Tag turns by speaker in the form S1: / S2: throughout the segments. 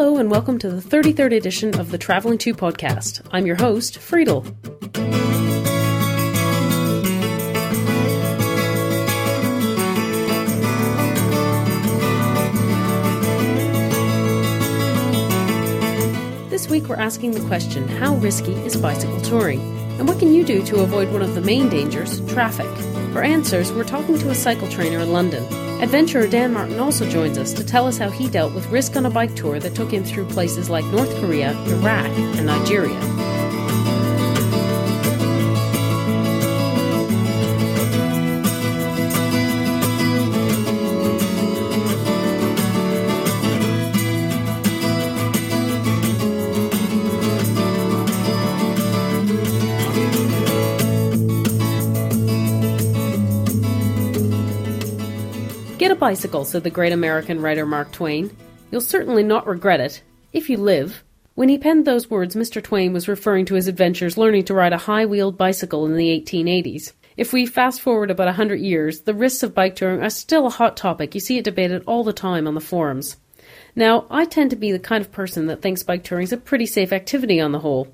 S1: Hello, and welcome to the 33rd edition of the Traveling 2 podcast. I'm your host, Friedel. This week, we're asking the question how risky is bicycle touring? And what can you do to avoid one of the main dangers, traffic? For answers, we're talking to a cycle trainer in London. Adventurer Dan Martin also joins us to tell us how he dealt with risk on a bike tour that took him through places like North Korea, Iraq, and Nigeria. Bicycle, said the great American writer Mark Twain. You'll certainly not regret it, if you live. When he penned those words, Mr. Twain was referring to his adventures learning to ride a high wheeled bicycle in the 1880s. If we fast forward about a hundred years, the risks of bike touring are still a hot topic. You see it debated all the time on the forums. Now, I tend to be the kind of person that thinks bike touring is a pretty safe activity on the whole.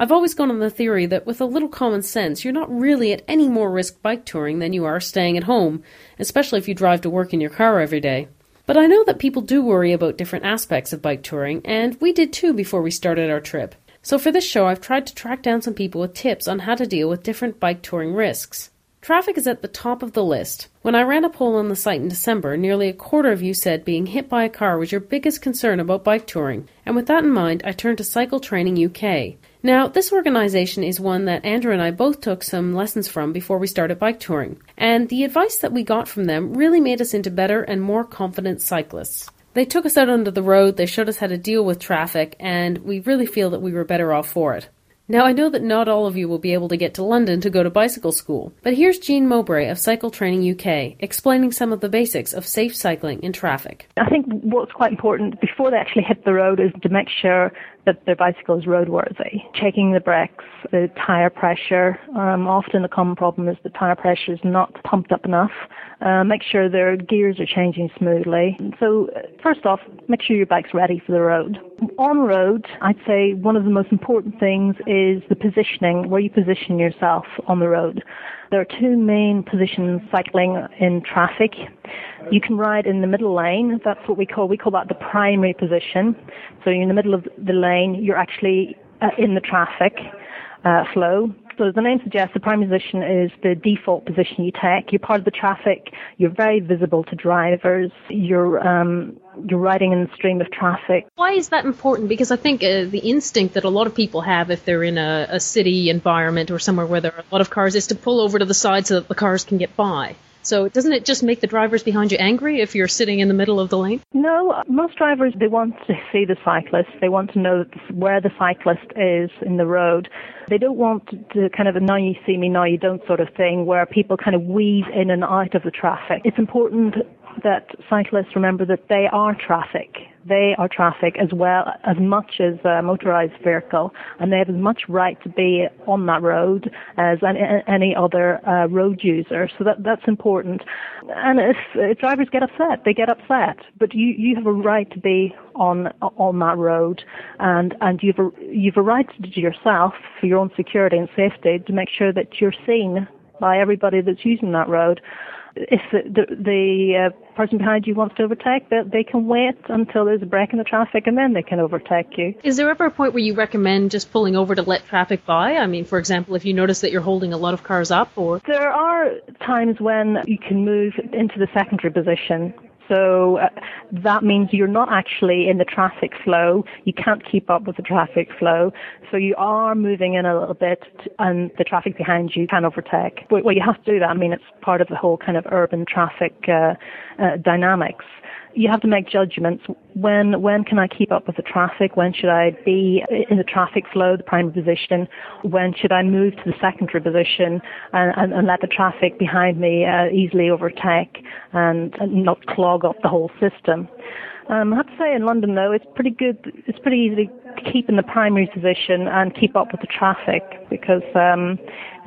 S1: I've always gone on the theory that with a little common sense, you're not really at any more risk bike touring than you are staying at home, especially if you drive to work in your car every day. But I know that people do worry about different aspects of bike touring, and we did too before we started our trip. So for this show, I've tried to track down some people with tips on how to deal with different bike touring risks. Traffic is at the top of the list. When I ran a poll on the site in December, nearly a quarter of you said being hit by a car was your biggest concern about bike touring. And with that in mind, I turned to Cycle Training UK. Now, this organization is one that Andrew and I both took some lessons from before we started bike touring, and the advice that we got from them really made us into better and more confident cyclists. They took us out onto the road, they showed us how to deal with traffic, and we really feel that we were better off for it. Now, I know that not all of you will be able to get to London to go to bicycle school, but here's Jean Mowbray of Cycle Training UK explaining some of the basics of safe cycling in traffic.
S2: I think what's quite important before they actually hit the road is to make sure that their bicycle is roadworthy. Checking the brakes, the tire pressure. Um, often the common problem is the tire pressure is not pumped up enough. Uh, make sure their gears are changing smoothly. So first off, make sure your bike's ready for the road. On road, I'd say one of the most important things is the positioning, where you position yourself on the road. There are two main positions cycling in traffic. You can ride in the middle lane. That's what we call, we call that the primary position. So you're in the middle of the lane. You're actually uh, in the traffic uh, flow. So the name suggests, the primary position is the default position you take. You're part of the traffic. You're very visible to drivers. You're um, you're riding in the stream of traffic.
S1: Why is that important? Because I think uh, the instinct that a lot of people have if they're in a, a city environment or somewhere where there are a lot of cars is to pull over to the side so that the cars can get by. So doesn't it just make the drivers behind you angry if you're sitting in the middle of the lane?
S2: No, most drivers they want to see the cyclist. They want to know where the cyclist is in the road. They don't want the kind of a now you see me, now you don't sort of thing where people kind of weave in and out of the traffic. It's important that cyclists remember that they are traffic. They are traffic as well as much as a motorized vehicle, and they have as much right to be on that road as any, other uh, road user. So that that's important. And if, if drivers get upset, they get upset. But you you have a right to be on on that road, and and you've a, you've a right to yourself for your own security and safety to make sure that you're seen by everybody that's using that road if the, the, the uh, person behind you wants to overtake, they, they can wait until there's a break in the traffic and then they can overtake you.
S1: Is there ever a point where you recommend just pulling over to let traffic by? I mean, for example, if you notice that you're holding a lot of cars up or?
S2: There are times when you can move into the secondary position so uh, that means you're not actually in the traffic flow. You can't keep up with the traffic flow. So you are moving in a little bit and the traffic behind you can overtake. Well, you have to do that. I mean, it's part of the whole kind of urban traffic uh, uh, dynamics you have to make judgments. When when can I keep up with the traffic? When should I be in the traffic flow, the primary position? When should I move to the secondary position and, and, and let the traffic behind me uh, easily overtake and, and not clog up the whole system? Um, I have to say, in London though, it's pretty good. It's pretty easy to keep in the primary position and keep up with the traffic because um,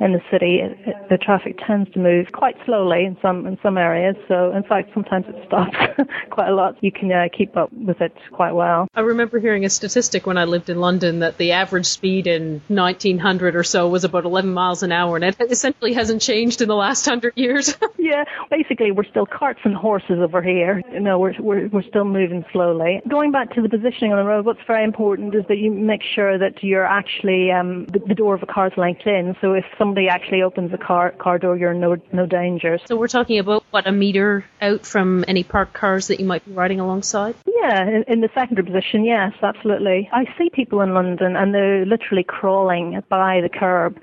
S2: in the city, it, it, the traffic tends to move quite slowly in some in some areas. So, in fact, sometimes it stops quite a lot. You can uh, keep up with it quite well.
S1: I remember hearing a statistic when I lived in London that the average speed in 1900 or so was about 11 miles an hour, and it essentially hasn't changed in the last hundred years.
S2: yeah, basically, we're still carts and horses over here. You know, we're we're we're still moving slowly. Going back to the positioning on the road, what's very important is that you make sure that you're actually um, the, the door of a car is linked in. So if somebody actually opens a car car door, you're in no no danger.
S1: So we're talking about what a meter out from any parked cars that you might be riding alongside.
S2: Yeah, in, in the secondary position, yes, absolutely. I see people in London and they're literally crawling by the curb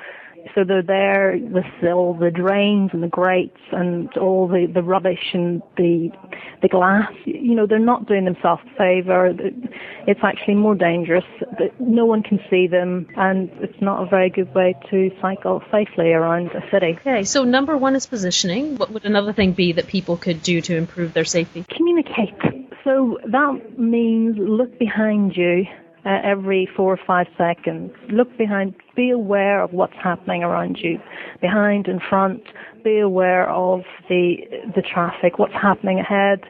S2: so they're there with all the drains and the grates and all the, the rubbish and the the glass. You know, they're not doing themselves a favour. It's actually more dangerous. No one can see them, and it's not a very good way to cycle safely around a city.
S1: Okay, so number one is positioning. What would another thing be that people could do to improve their safety?
S2: Communicate. So that means look behind you uh, every four or five seconds. Look behind, be aware of what's happening around you, behind and front. Be aware of the the traffic, what's happening ahead.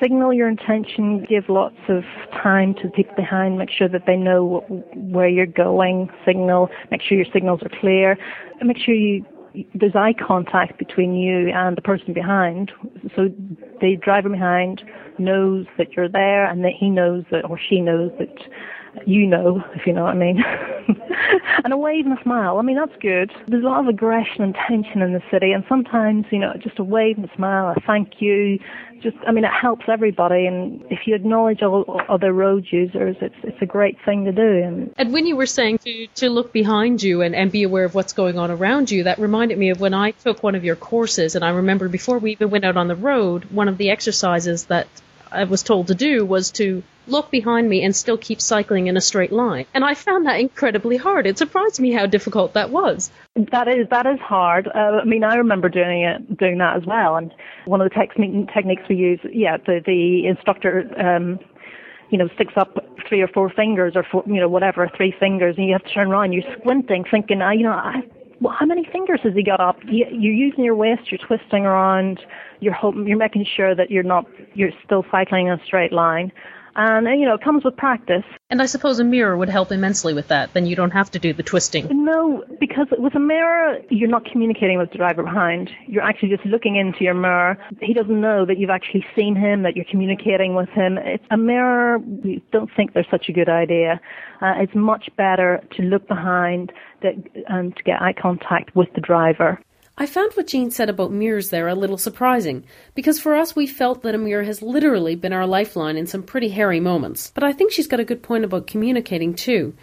S2: Signal your intention. Give lots of time to the people behind. Make sure that they know where you're going. Signal. Make sure your signals are clear. Make sure you there's eye contact between you and the person behind. So the driver behind knows that you're there and that he knows that or she knows that you know, if you know what I mean. and a wave and a smile. I mean, that's good. There's a lot of aggression and tension in the city, and sometimes, you know, just a wave and a smile, a thank you, just, I mean, it helps everybody. And if you acknowledge all other road users, it's it's a great thing to do. And,
S1: and when you were saying to, to look behind you and, and be aware of what's going on around you, that reminded me of when I took one of your courses. And I remember before we even went out on the road, one of the exercises that I was told to do was to look behind me and still keep cycling in a straight line. And I found that incredibly hard. It surprised me how difficult that was.
S2: That is that is hard. Uh, I mean, I remember doing it, doing that as well. And one of the technique, techniques we use, yeah, the the instructor. Um, you know, sticks up three or four fingers or four, you know, whatever, three fingers, and you have to turn around. You're squinting, thinking, uh, you know, I, well, how many fingers has he got up? You, you're using your waist, you're twisting around, you're hoping, you're making sure that you're not, you're still cycling in a straight line and you know it comes with practice.
S1: And I suppose a mirror would help immensely with that. Then you don't have to do the twisting.
S2: No, because with a mirror you're not communicating with the driver behind. You're actually just looking into your mirror. He doesn't know that you've actually seen him, that you're communicating with him. It's a mirror. We don't think they're such a good idea. Uh, it's much better to look behind that, and to get eye contact with the driver.
S1: I found what Jean said about mirrors there a little surprising, because for us we felt that a mirror has literally been our lifeline in some pretty hairy moments. But I think she's got a good point about communicating too.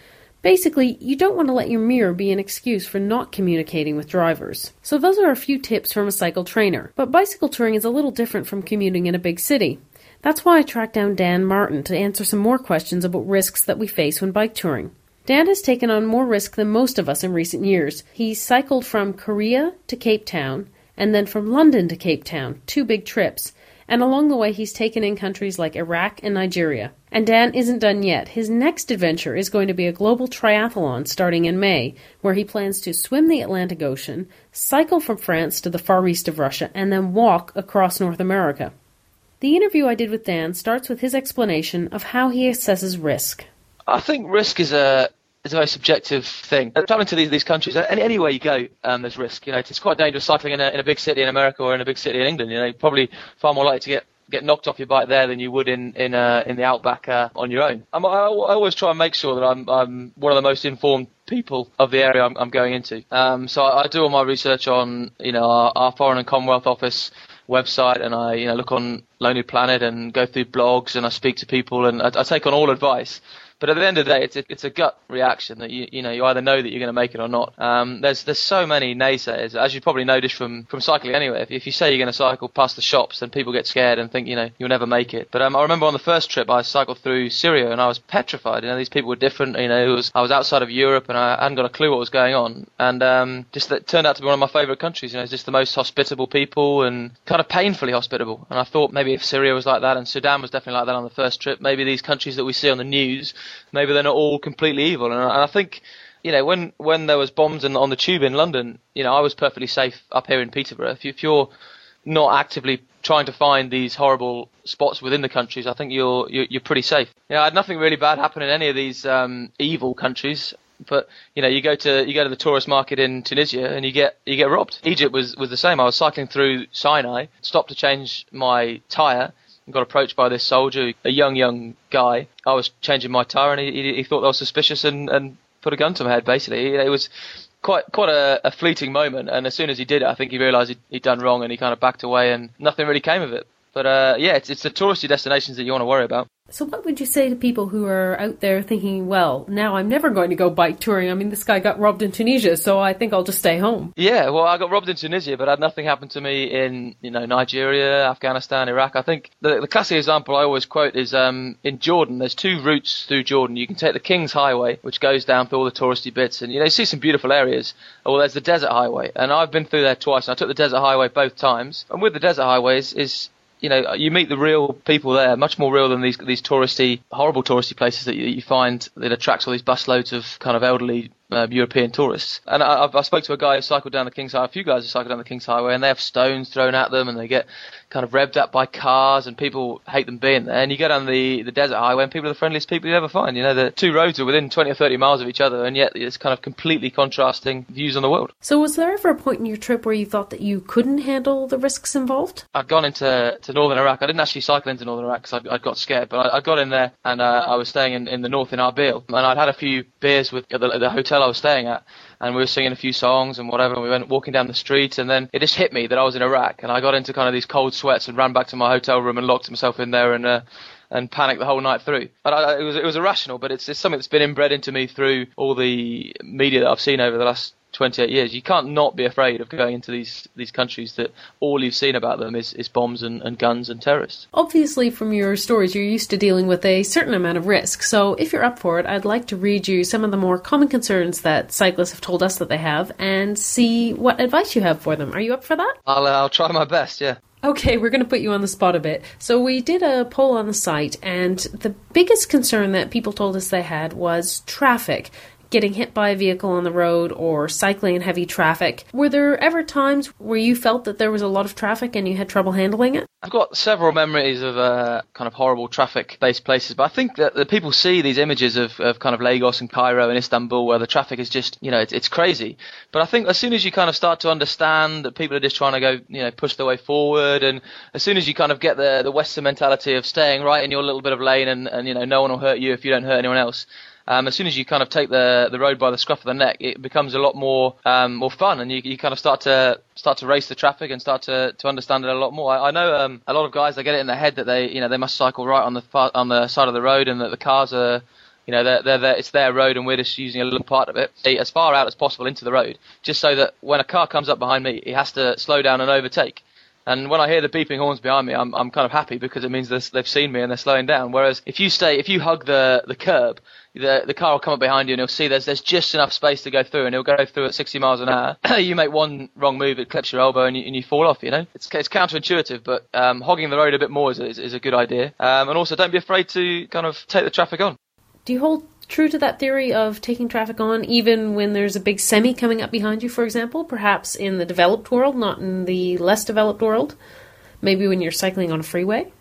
S1: Basically, you don't want to let your mirror be an excuse for not communicating with drivers. So those are a few tips from a cycle trainer. But bicycle touring is a little different from commuting in a big city. That's why I tracked down Dan Martin to answer some more questions about risks that we face when bike touring. Dan has taken on more risk than most of us in recent years. He's cycled from Korea to Cape Town and then from London to Cape Town, two big trips. And along the way, he's taken in countries like Iraq and Nigeria. And Dan isn't done yet. His next adventure is going to be a global triathlon starting in May, where he plans to swim the Atlantic Ocean, cycle from France to the far east of Russia, and then walk across North America. The interview I did with Dan starts with his explanation of how he assesses risk.
S3: I think risk is a is a very subjective thing. Traveling to these, these countries, any, anywhere you go, um, there's risk. You know, it's quite dangerous cycling in a, in a big city in America or in a big city in England. You know, you're probably far more likely to get get knocked off your bike there than you would in in uh, in the outback uh, on your own. I'm, I, I always try and make sure that I'm I'm one of the most informed people of the area I'm, I'm going into. Um, so I, I, do all my research on you know our, our Foreign and Commonwealth Office website and I you know look on Lonely Planet and go through blogs and I speak to people and I, I take on all advice. But at the end of the day, it's a, it's a gut reaction that you you know you either know that you're going to make it or not. Um, there's there's so many naysayers, as you probably noticed from from cycling anyway. If, if you say you're going to cycle past the shops, then people get scared and think you know you'll never make it. But um, I remember on the first trip I cycled through Syria and I was petrified. You know these people were different. You know was I was outside of Europe and I hadn't got a clue what was going on. And um, just that turned out to be one of my favourite countries. You know just the most hospitable people and kind of painfully hospitable. And I thought maybe if Syria was like that and Sudan was definitely like that on the first trip, maybe these countries that we see on the news, maybe they're not all completely evil. And, and I think you know, when when there was bombs in, on the tube in London, you know, I was perfectly safe up here in Peterborough. If, you, if you're not actively trying to find these horrible spots within the countries, I think you're you're, you're pretty safe. Yeah, I had nothing really bad happen in any of these um, evil countries. But you know, you go to you go to the tourist market in Tunisia and you get you get robbed. Egypt was was the same. I was cycling through Sinai, stopped to change my tire, got approached by this soldier, a young young guy. I was changing my tire and he, he, he thought I was suspicious and, and put a gun to my head. Basically, it was quite quite a, a fleeting moment. And as soon as he did it, I think he realised he'd, he'd done wrong and he kind of backed away, and nothing really came of it. But uh, yeah, it's, it's the touristy destinations that you want to worry about.
S1: So, what would you say to people who are out there thinking, well, now I'm never going to go bike touring? I mean, this guy got robbed in Tunisia, so I think I'll just stay home.
S3: Yeah, well, I got robbed in Tunisia, but I had nothing happen to me in, you know, Nigeria, Afghanistan, Iraq. I think the, the classic example I always quote is um, in Jordan. There's two routes through Jordan. You can take the King's Highway, which goes down through all the touristy bits, and you know, you see some beautiful areas. Or there's the Desert Highway, and I've been through there twice. And I took the Desert Highway both times, and with the Desert Highways is you know, you meet the real people there, much more real than these these touristy, horrible touristy places that you, you find that attracts all these busloads of kind of elderly uh, European tourists. And I, I spoke to a guy who cycled down the King's Highway, a few guys who cycled down the King's Highway, and they have stones thrown at them, and they get kind of revved up by cars, and people hate them being there. And you go down the, the desert highway, and people are the friendliest people you ever find. You know, the two roads are within 20 or 30 miles of each other, and yet it's kind of completely contrasting views on the world.
S1: So, was there ever a point in your trip where you thought that you couldn't handle the risks involved?
S3: I'd gone into to northern Iraq. I didn't actually cycle into northern Iraq because I'd, I'd, got scared, but I, I got in there, and uh, I was staying in, in the north in Arbil, and I'd had a few beers with the, the hotel I was staying at and we were singing a few songs and whatever. And we went walking down the street, and then it just hit me that I was in Iraq, and I got into kind of these cold sweats and ran back to my hotel room and locked myself in there and. Uh, and panicked the whole night through. But I, it was it was irrational, but it's, it's something that's been inbred into me through all the media that I've seen over the last 28 years. You can't not be afraid of going into these, these countries that all you've seen about them is, is bombs and, and guns and terrorists.
S1: Obviously, from your stories, you're used to dealing with a certain amount of risk. So, if you're up for it, I'd like to read you some of the more common concerns that cyclists have told us that they have and see what advice you have for them. Are you up for that?
S3: I'll, uh, I'll try my best, yeah.
S1: Okay, we're going to put you on the spot a bit. So, we did a poll on the site, and the biggest concern that people told us they had was traffic getting hit by a vehicle on the road or cycling in heavy traffic. Were there ever times where you felt that there was a lot of traffic and you had trouble handling it?
S3: I've got several memories of uh, kind of horrible traffic based places, but I think that the people see these images of, of kind of Lagos and Cairo and Istanbul where the traffic is just, you know, it's, it's crazy. But I think as soon as you kind of start to understand that people are just trying to go, you know, push their way forward, and as soon as you kind of get the, the Western mentality of staying right in your little bit of lane and, and you know, no one will hurt you if you don't hurt anyone else, um, as soon as you kind of take the the road by the scruff of the neck, it becomes a lot more um, more fun, and you, you kind of start to start to race the traffic and start to, to understand it a lot more. I, I know um, a lot of guys they get it in their head that they you know they must cycle right on the on the side of the road, and that the cars are you know, they're, they're, they're, it's their road and we're just using a little part of it as far out as possible into the road, just so that when a car comes up behind me, he has to slow down and overtake. And when I hear the beeping horns behind me, I'm, I'm kind of happy because it means they've seen me and they're slowing down. Whereas if you stay, if you hug the, the curb, the, the car will come up behind you and he'll see there's, there's just enough space to go through and he'll go through at 60 miles an hour. you make one wrong move, it clips your elbow and you, and you fall off, you know? It's, it's counterintuitive, but um, hogging the road a bit more is, is, is a good idea. Um, and also don't be afraid to kind of take the traffic on.
S1: Do you hold true to that theory of taking traffic on even when there's a big semi coming up behind you, for example, perhaps in the developed world, not in the less developed world? maybe when you're cycling on a freeway?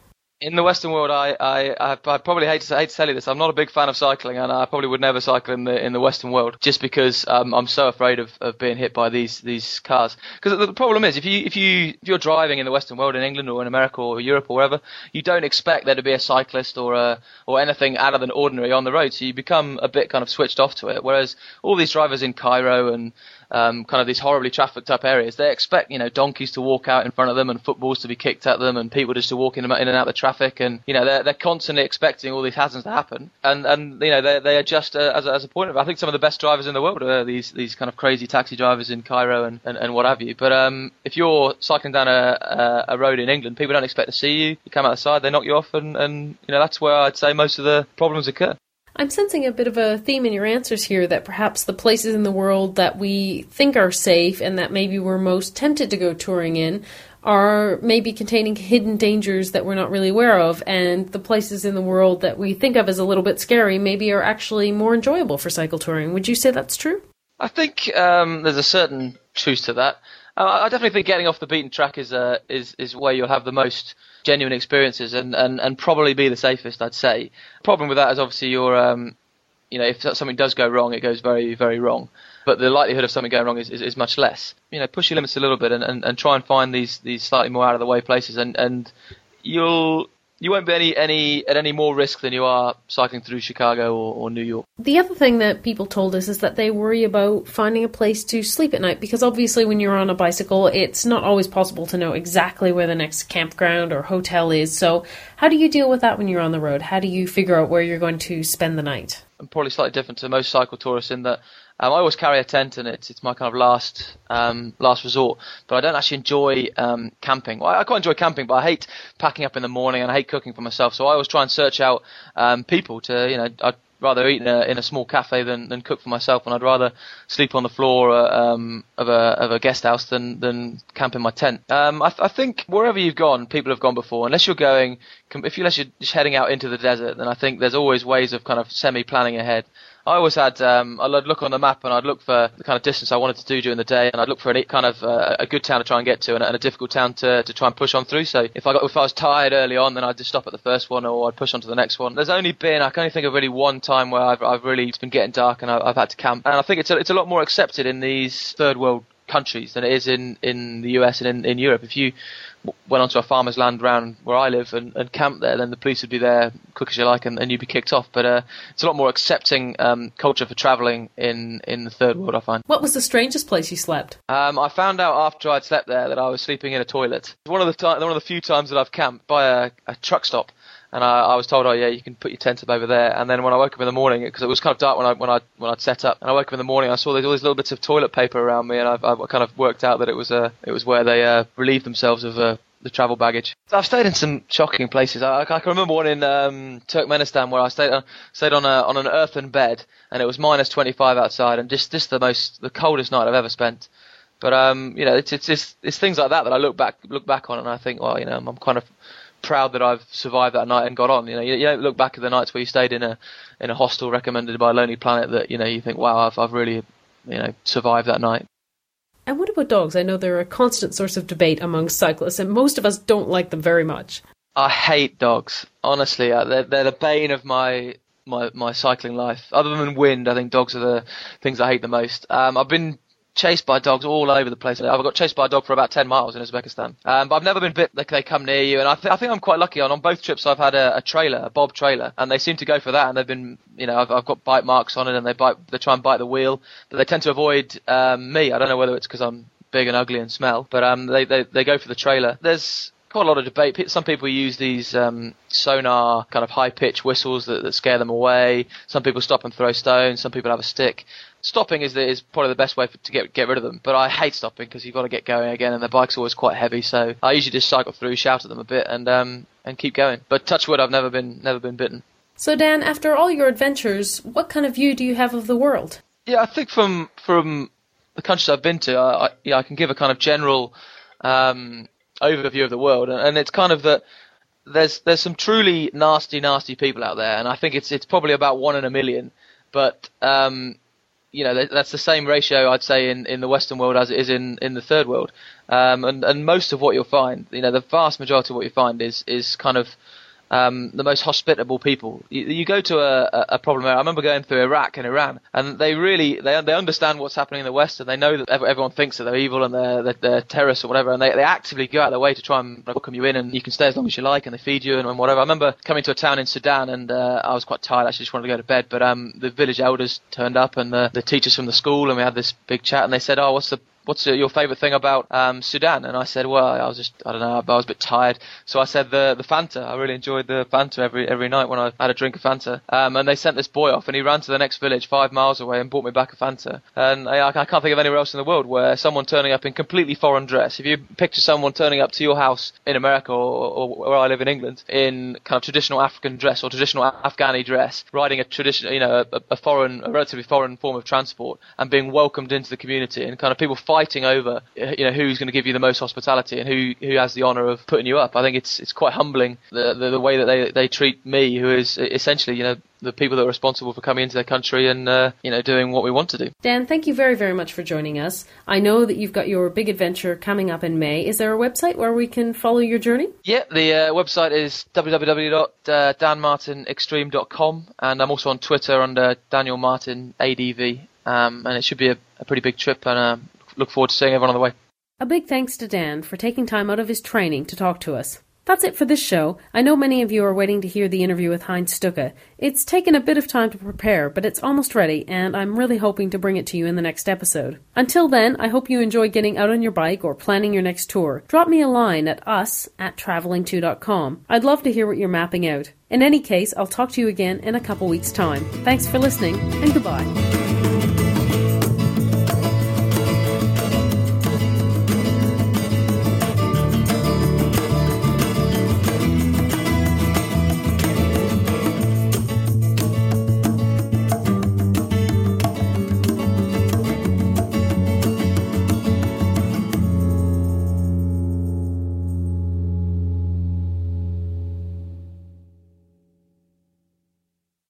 S3: In the Western world, I, I, I, probably hate to, hate to tell you this. I'm not a big fan of cycling, and I probably would never cycle in the in the Western world just because um, I'm so afraid of, of being hit by these these cars. Because the, problem is, if you if you if you're driving in the Western world, in England or in America or Europe or wherever, you don't expect there to be a cyclist or a or anything out of the ordinary on the road, so you become a bit kind of switched off to it. Whereas all these drivers in Cairo and um, kind of these horribly trafficked up areas, they expect you know donkeys to walk out in front of them and footballs to be kicked at them and people just to walk in, in and out of the traffic and you know they're they're constantly expecting all these hazards to happen and and you know they they adjust uh, as as a point of I think some of the best drivers in the world are these these kind of crazy taxi drivers in Cairo and, and, and what have you. But um, if you're cycling down a, a, a road in England, people don't expect to see you. You come outside, they knock you off, and, and you know that's where I'd say most of the problems occur.
S1: I'm sensing a bit of a theme in your answers here that perhaps the places in the world that we think are safe and that maybe we're most tempted to go touring in are maybe containing hidden dangers that we're not really aware of, and the places in the world that we think of as a little bit scary maybe are actually more enjoyable for cycle touring. Would you say that's true?
S3: I think um, there's a certain truth to that. Uh, I definitely think getting off the beaten track is uh, is is where you'll have the most genuine experiences and, and, and probably be the safest. I'd say. The problem with that is obviously you're um, you know if something does go wrong, it goes very very wrong. But the likelihood of something going wrong is, is, is much less. You know, push your limits a little bit and, and, and try and find these these slightly more out of the way places, and, and you'll you won't be any, any at any more risk than you are cycling through Chicago or, or, New York.
S1: The other thing that people told us is that they worry about finding a place to sleep at night because obviously when you're on a bicycle, it's not always possible to know exactly where the next campground or hotel is. So how do you deal with that when you're on the road? How do you figure out where you're going to spend the night?
S3: I'm probably slightly different to most cycle tourists in that um, I always carry a tent, and it's it's my kind of last um, last resort. But I don't actually enjoy um, camping. Well, I quite enjoy camping, but I hate packing up in the morning, and I hate cooking for myself. So I always try and search out um, people to you know. I'd rather eat in a, in a small cafe than, than cook for myself, and I'd rather sleep on the floor uh, um, of a of a guest house than than camp in my tent. Um, I, I think wherever you've gone, people have gone before. Unless you're going, if you unless you're just heading out into the desert, then I think there's always ways of kind of semi planning ahead. I always had um, I'd look on the map and I'd look for the kind of distance I wanted to do during the day, and I'd look for a kind of uh, a good town to try and get to, and, and, a difficult town to, to try and push on through. So if I got if I was tired early on, then I'd just stop at the first one, or I'd push on to the next one. There's only been I can only think of really one time where I've I've really been getting dark and I've, I've had to camp, and I think it's a, it's a lot more accepted in these third world countries than it is in, in the US and in, in Europe. If you went onto a farmer's land around where I live and, and camped there, then the police would be there, quick as you like, and, and you'd be kicked off. But uh, it's a lot more accepting um, culture for travelling in, in the third world, I find.
S1: What was the strangest place you slept?
S3: Um, I found out after I'd slept there that I was sleeping in a toilet. One of the time, one of the few times that I've camped by a, a truck stop and I, I, was told, oh yeah, you can put your tent up over there. And then when I woke up in the morning, because it was kind of dark when I when I when I'd set up, and I woke up in the morning, I saw there's all these little bits of toilet paper around me, and I've, I've kind of worked out that it was uh, it was where they uh, relieved themselves of uh, the travel baggage. So I've stayed in some shocking places. I, I can remember one in um, Turkmenistan where I stayed on, stayed on a on an earthen bed, and it was minus 25 outside, and just just the most the coldest night I've ever spent. But um, you know, it's it's just it's things like that that I look back look back on, and I think, well, you know, I'm kind of proud that I've survived that night and got on. You know, you, you, don't look back at the nights where you stayed in a in a hostel recommended by Lonely Planet that you know you think, wow, I've I've really you know survived that night.
S1: And what about dogs? I know they're a constant source of debate among cyclists, and most of us don't like them very much.
S3: I hate dogs. Honestly, uh, they're they're the bane of my my my cycling life. Other than wind, I think dogs are the things I hate the most. Um, I've been chased by dogs all over the place. I've got chased by a dog for about 10 miles in Uzbekistan. Um, but I've never been bit, like they come near you. And I, th- I think I'm quite lucky on, on both trips I've had a, a, trailer, a Bob trailer, and they seem to go for that. And they've been, you know, I've, I've got bite marks on it and they bite, they try and bite the wheel, but they tend to avoid, um, me. I don't know whether it's because I'm big and ugly and smell, but, um, they, they, they go for the trailer. There's, quite a lot of debate. Some people use these um, sonar kind of high pitch whistles that, that, scare them away. Some people stop and throw stones. Some people have a stick stopping is the, is probably the best way for, to get get rid of them. But I hate stopping because you've got to get going again, and the bike's always quite heavy. So I usually just cycle through, shout at them a bit, and um, and keep going. But touch wood, I've never been never been bitten.
S1: So Dan, after all your adventures, what kind of view do you have of the world?
S3: Yeah, I think from from the countries I've been to, I, I yeah, I can give a kind of general um, overview of the world, and, and it's kind of that there's there's some truly nasty, nasty people out there, and I think it's it's probably about one in a million. But um, you know that's the same ratio I'd say in, in the Western world as it is in, in the third world, um, and and most of what you'll find, you know, the vast majority of what you find is is kind of um, the most hospitable people. You, you go to a, a, problem area. I remember going through Iraq and Iran, and they really they they understand what's happening in the West, and they know that everyone thinks that they're evil and they're, they're, they're terrorists or whatever, and they, they actively go out of their way to try and welcome you in, and you can stay as long as you like, and they feed you and, and whatever. I remember coming to a town in Sudan, and uh, I was quite tired. Actually, just wanted to go to bed, but um, the village elders turned up and the, the teachers from the school, and we had this big chat, and they said, "Oh, what's the what's your favourite thing about um, Sudan? And I said, well, I was just, I don't know, I was a bit tired. So I said the the Fanta. I really enjoyed the Fanta every every night when I had a drink of Fanta. Um, and they sent this boy off, and he ran to the next village five miles away and brought me back a Fanta. And I, I can't think of anywhere else in the world where someone turning up in completely foreign dress. If you picture someone turning up to your house in America or, or where I live in England in kind of traditional African dress or traditional Afghani dress, riding a traditional, you know, a, a foreign, a relatively foreign form of transport, and being welcomed into the community, and kind of people fighting over, you know, who's going to give you the most hospitality and who who has the honour of putting you up. I think it's it's quite humbling the the, the way that they they treat me, who is essentially, you know, the people that are responsible for coming into their country and uh, you know doing what we want to do.
S1: Dan, thank you very very much for joining us. I know that you've got your big adventure coming up in May. Is there a website where we can follow your journey?
S3: Yeah, the uh, website is www.danmartinextreme.com, and I'm also on Twitter under Daniel Martin ADV, um, and it should be a, a pretty big trip, and uh, look forward to seeing everyone on the way.
S1: A big thanks to Dan for taking time out of his training to talk to us. That's it for this show. I know many of you are waiting to hear the interview with Heinz Stucke. It's taken a bit of time to prepare, but it's almost ready, and I'm really hoping to bring it to you in the next episode. Until then, I hope you enjoy getting out on your bike or planning your next tour. Drop me a line at us at traveling2.com. I'd love to hear what you're mapping out. In any case, I'll talk to you again in a couple weeks' time. Thanks for listening, and goodbye.